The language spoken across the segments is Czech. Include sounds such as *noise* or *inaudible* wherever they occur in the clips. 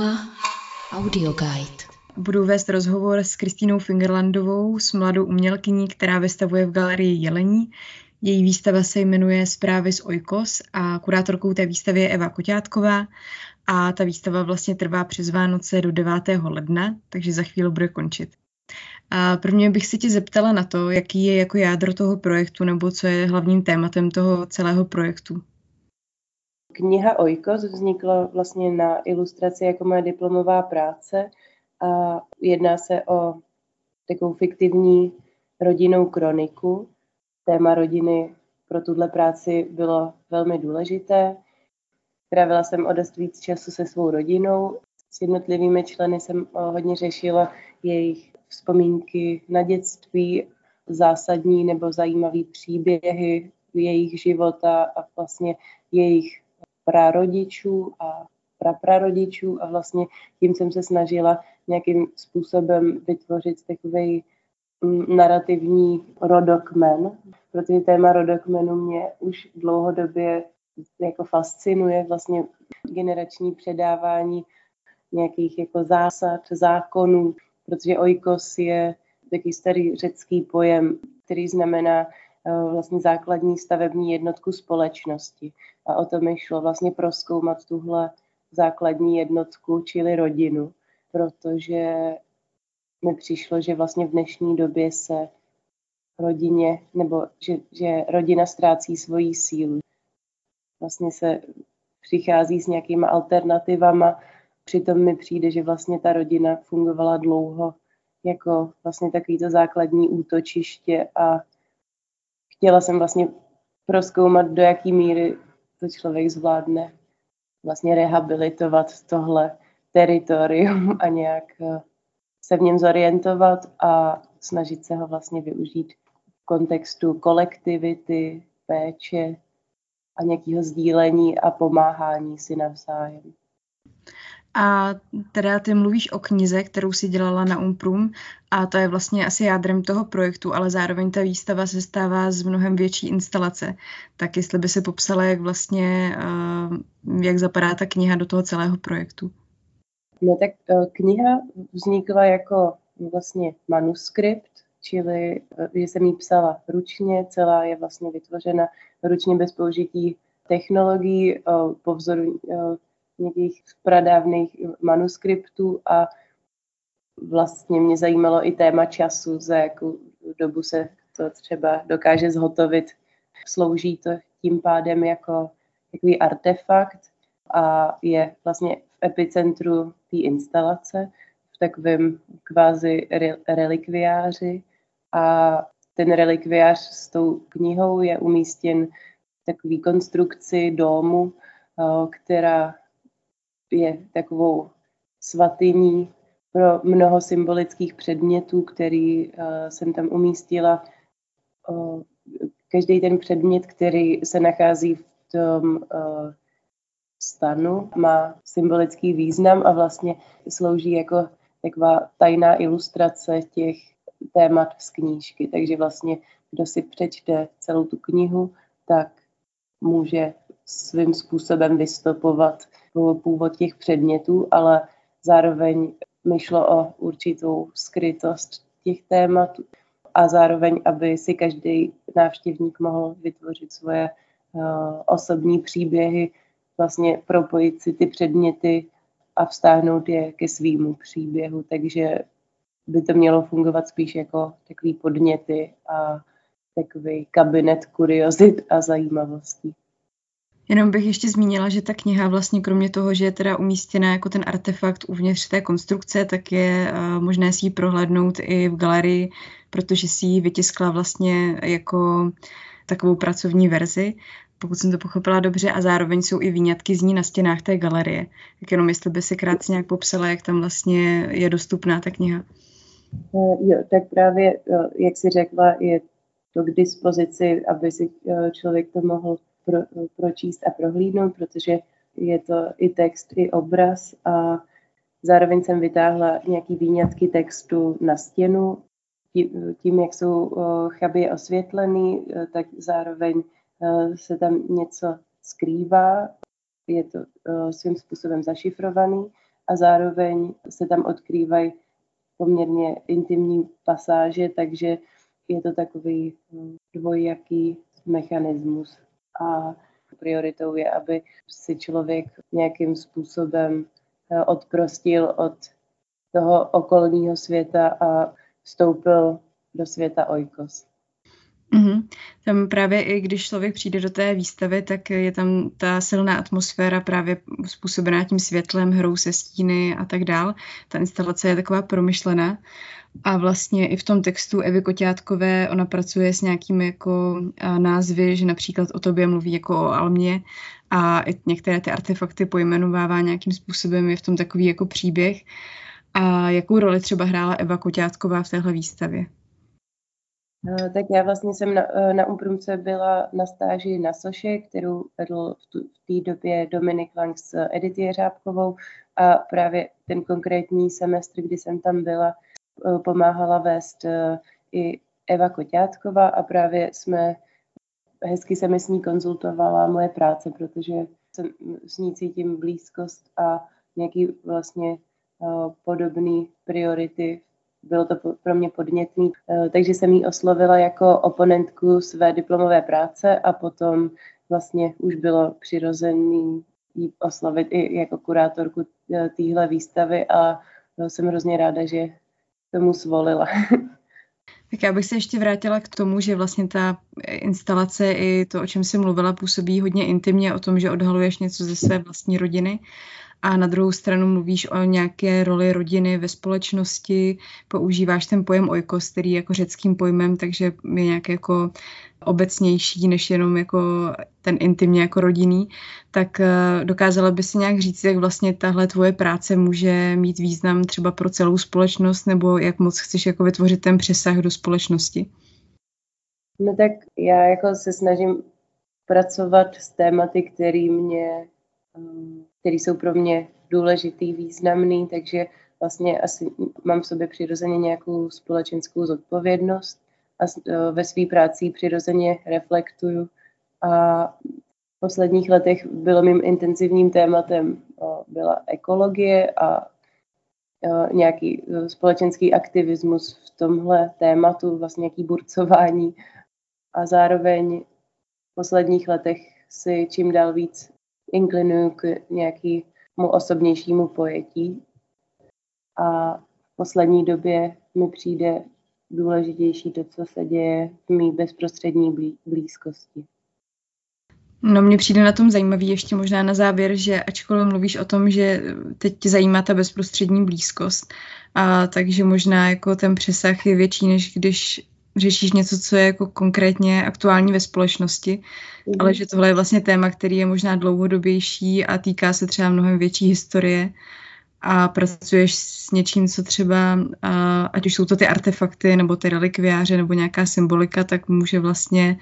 Trauma Audio Guide. Budu vést rozhovor s Kristýnou Fingerlandovou, s mladou umělkyní, která vystavuje v galerii Jelení. Její výstava se jmenuje Zprávy z Oikos a kurátorkou té výstavy je Eva Koťátková a ta výstava vlastně trvá přes Vánoce do 9. ledna, takže za chvíli bude končit. A prvně bych se ti zeptala na to, jaký je jako jádro toho projektu nebo co je hlavním tématem toho celého projektu. Kniha Oikos vznikla vlastně na ilustraci jako moje diplomová práce a jedná se o takovou fiktivní rodinnou kroniku. Téma rodiny pro tuhle práci bylo velmi důležité. Trávila jsem o dost víc času se svou rodinou. S jednotlivými členy jsem hodně řešila jejich vzpomínky na dětství, zásadní nebo zajímavé příběhy jejich života a vlastně jejich prarodičů a praprarodičů a vlastně tím jsem se snažila nějakým způsobem vytvořit takový mm, narrativní rodokmen, protože téma rodokmenu mě už dlouhodobě jako fascinuje, vlastně generační předávání nějakých jako zásad, zákonů, protože oikos je takový starý řecký pojem, který znamená vlastně základní stavební jednotku společnosti. A o to mi šlo vlastně proskoumat tuhle základní jednotku, čili rodinu, protože mi přišlo, že vlastně v dnešní době se rodině, nebo že, že rodina ztrácí svoji sílu. Vlastně se přichází s nějakýma alternativama, přitom mi přijde, že vlastně ta rodina fungovala dlouho jako vlastně takovýto základní útočiště a chtěla jsem vlastně proskoumat, do jaký míry to člověk zvládne vlastně rehabilitovat tohle teritorium a nějak eh, se v něm zorientovat a snažit se ho vlastně využít v kontextu kolektivity, péče a nějakého sdílení a pomáhání si navzájem. A teda ty mluvíš o knize, kterou si dělala na Umprum a to je vlastně asi jádrem toho projektu, ale zároveň ta výstava se stává z mnohem větší instalace. Tak jestli by se popsala, jak vlastně, uh, jak zapadá ta kniha do toho celého projektu. No tak uh, kniha vznikla jako vlastně manuskript, čili uh, že jsem ji psala ručně, celá je vlastně vytvořena ručně bez použití technologií po vzoru nějakých pradávných manuskriptů a vlastně mě zajímalo i téma času, za jakou dobu se to třeba dokáže zhotovit. Slouží to tím pádem jako takový artefakt a je vlastně v epicentru té instalace, v takovém kvázi relikviáři a ten relikviář s tou knihou je umístěn v takové konstrukci domu, eh, která je takovou svatyní pro mnoho symbolických předmětů, který uh, jsem tam umístila. Uh, každý ten předmět, který se nachází v tom uh, stanu, má symbolický význam a vlastně slouží jako taková tajná ilustrace těch témat z knížky. Takže vlastně, kdo si přečte celou tu knihu, tak může svým způsobem vystopovat původ těch předmětů, ale zároveň mi šlo o určitou skrytost těch témat a zároveň, aby si každý návštěvník mohl vytvořit svoje uh, osobní příběhy, vlastně propojit si ty předměty a vztáhnout je ke svýmu příběhu. Takže by to mělo fungovat spíš jako takový podněty a takový kabinet kuriozit a zajímavostí. Jenom bych ještě zmínila, že ta kniha vlastně kromě toho, že je teda umístěna jako ten artefakt uvnitř té konstrukce, tak je uh, možné si ji prohlédnout i v galerii, protože si ji vytiskla vlastně jako takovou pracovní verzi, pokud jsem to pochopila dobře, a zároveň jsou i výňatky z ní na stěnách té galerie. Tak jenom jestli by se krátce nějak popsala, jak tam vlastně je dostupná ta kniha. Uh, jo, tak právě, uh, jak jsi řekla, je to k dispozici, aby si člověk to mohl pro, pročíst a prohlídnout, protože je to i text, i obraz a zároveň jsem vytáhla nějaký výňatky textu na stěnu. Tím, jak jsou chabě osvětlený, tak zároveň se tam něco skrývá, je to svým způsobem zašifrovaný a zároveň se tam odkrývají poměrně intimní pasáže, takže je to takový dvojaký mechanismus. A prioritou je, aby si člověk nějakým způsobem eh, odprostil od toho okolního světa a vstoupil do světa Oikos. Mm-hmm. Tam právě i když člověk přijde do té výstavy, tak je tam ta silná atmosféra právě způsobená tím světlem, hrou se stíny a tak dál. Ta instalace je taková promyšlená. A vlastně i v tom textu Evy Koťátkové ona pracuje s nějakými jako názvy, že například o tobě mluví jako o Almě a i některé ty artefakty pojmenovává nějakým způsobem, je v tom takový jako příběh. A jakou roli třeba hrála Eva Koťátková v téhle výstavě? No, tak já vlastně jsem na, eh, na Umprumce byla na stáži na Soše, kterou vedl v, v té době Dominik Lang s Edith Jeřábkovou. A právě ten konkrétní semestr, kdy jsem tam byla, eh, pomáhala vést eh, i Eva Koťátková a právě jsme, hezky se mi s ní konzultovala moje práce, protože jsem s ní cítím blízkost a nějaký vlastně podobný priority bylo to pro mě podnětný, eh, takže jsem ji oslovila jako oponentku své diplomové práce a potom vlastně už bylo přirozený jí oslovit i jako kurátorku eh, téhle výstavy a jsem hrozně ráda, že tomu zvolila. *laughs* Tak já bych se ještě vrátila k tomu, že vlastně ta instalace i to, o čem jsi mluvila, působí hodně intimně o tom, že odhaluješ něco ze své vlastní rodiny a na druhou stranu mluvíš o nějaké roli rodiny ve společnosti, používáš ten pojem oikos, který je jako řeckým pojmem, takže je nějak jako obecnější než jenom jako ten intimně jako rodinný, tak eh, dokázala by si nějak říct, jak vlastně tahle tvoje práce může mít význam třeba pro celou společnost, nebo jak moc chceš jako vytvořit ten přesah do společnosti? No tak já jako se snažím pracovat s tématy, které mě um, které jsou pro mě důležitý, významný, takže vlastně asi mám v sobě přirozeně nějakou společenskou zodpovědnost a e, ve své práci přirozeně reflektuju. A v posledních letech bylo mým intenzivním tématem e, byla ekologie a e, nějaký společenský aktivismus v tomhle tématu, vlastně nějaký burcování. A zároveň v posledních letech si čím dál víc inklinuju k nějakému osobnějšímu pojetí. A v poslední době mi přijde důležitější to, co se děje v mý bezprostřední blízkosti. No mně přijde na tom zajímavý ještě možná na závěr, že ačkoliv mluvíš o tom, že teď tě zajímá ta bezprostřední blízkost, a takže možná jako ten přesah je větší, než když řešíš něco, co je jako konkrétně aktuální ve společnosti, mm. ale že tohle je vlastně téma, který je možná dlouhodobější a týká se třeba mnohem větší historie a pracuješ s něčím, co třeba, ať už jsou to ty artefakty, nebo ty relikviáře, nebo nějaká symbolika, tak může vlastně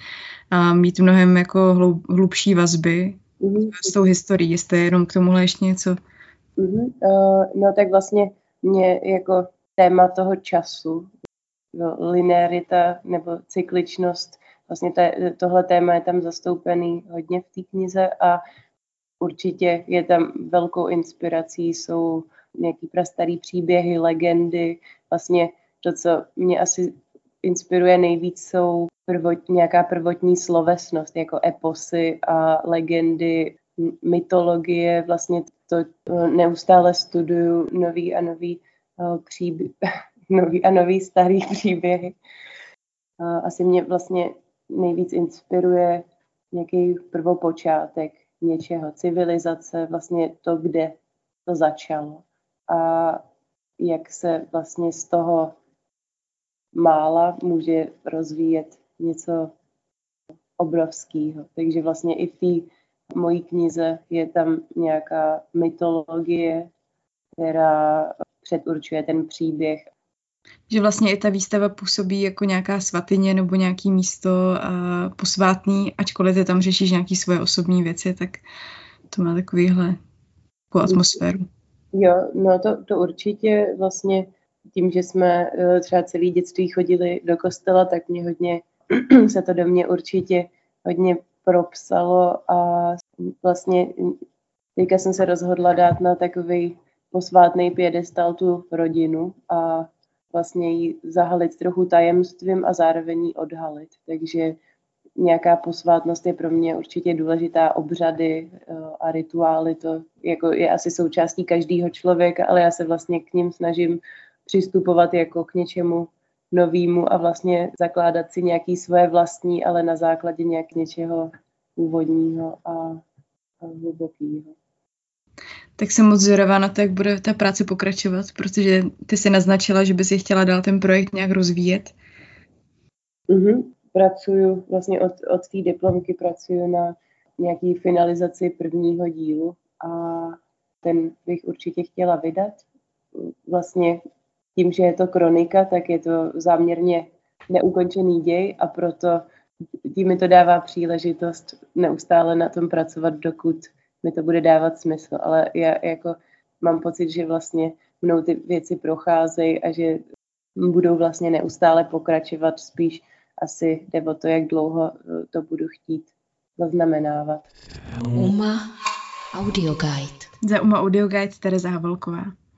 mít mnohem jako hlubší vazby mm. s tou historií. Jestli jenom k tomuhle ještě něco. Mm-hmm. Uh, no tak vlastně mě jako téma toho času linearita nebo cykličnost. Vlastně te, tohle téma je tam zastoupený hodně v té knize a určitě je tam velkou inspirací, jsou nějaký prastarý příběhy, legendy. Vlastně to, co mě asi inspiruje nejvíc, jsou prvot, nějaká prvotní slovesnost, jako eposy a legendy, mytologie. Vlastně to neustále studuju nový a nový příběh, nový a nový starý *laughs* příběhy. Asi mě vlastně nejvíc inspiruje nějaký prvopočátek něčeho, civilizace, vlastně to, kde to začalo. A jak se vlastně z toho mála může rozvíjet něco obrovského. Takže vlastně i v té mojí knize je tam nějaká mytologie, která předurčuje ten příběh že vlastně i ta výstava působí jako nějaká svatyně nebo nějaký místo uh, posvátný, ačkoliv ty tam řešíš nějaké svoje osobní věci, tak to má takovýhle takovou atmosféru. Jo, no to, to určitě vlastně tím, že jsme uh, třeba celý dětství chodili do kostela, tak mě hodně *clears throat* se to do mě určitě hodně propsalo a vlastně teďka jsem se rozhodla dát na takový posvátný pědestal tu rodinu a vlastně ji zahalit trochu tajemstvím a zároveň ji odhalit. Takže nějaká posvátnost je pro mě určitě důležitá, obřady eh, a rituály, to jako je asi součástí každého člověka, ale já se vlastně k ním snažím přistupovat jako k něčemu novému a vlastně zakládat si nějaký svoje vlastní, ale na základě nějak něčeho původního a, a hlubokého. Tak jsem moc zvědavá na to, jak bude ta práce pokračovat, protože ty si naznačila, že bys chtěla dál ten projekt nějak rozvíjet. Mm-hmm. Pracuju vlastně od, od té diplomky pracuju na nějaký finalizaci prvního dílu a ten bych určitě chtěla vydat. Vlastně tím, že je to kronika, tak je to záměrně neukončený děj a proto tím mi to dává příležitost neustále na tom pracovat, dokud mi to bude dávat smysl. Ale já jako mám pocit, že vlastně mnou ty věci procházejí a že budou vlastně neustále pokračovat, spíš asi jde o to, jak dlouho eh, to budu chtít zaznamenávat. Uma Audio Guide. Za Uma Audio Guide Tereza Havelková.